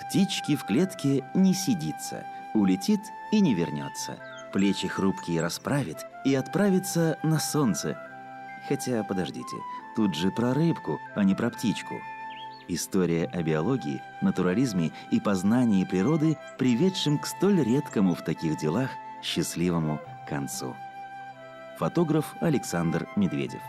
Птички в клетке не сидится, улетит и не вернется. Плечи хрупкие расправит и отправится на солнце. Хотя, подождите, тут же про рыбку, а не про птичку. История о биологии, натурализме и познании природы, приведшим к столь редкому в таких делах счастливому концу. Фотограф Александр Медведев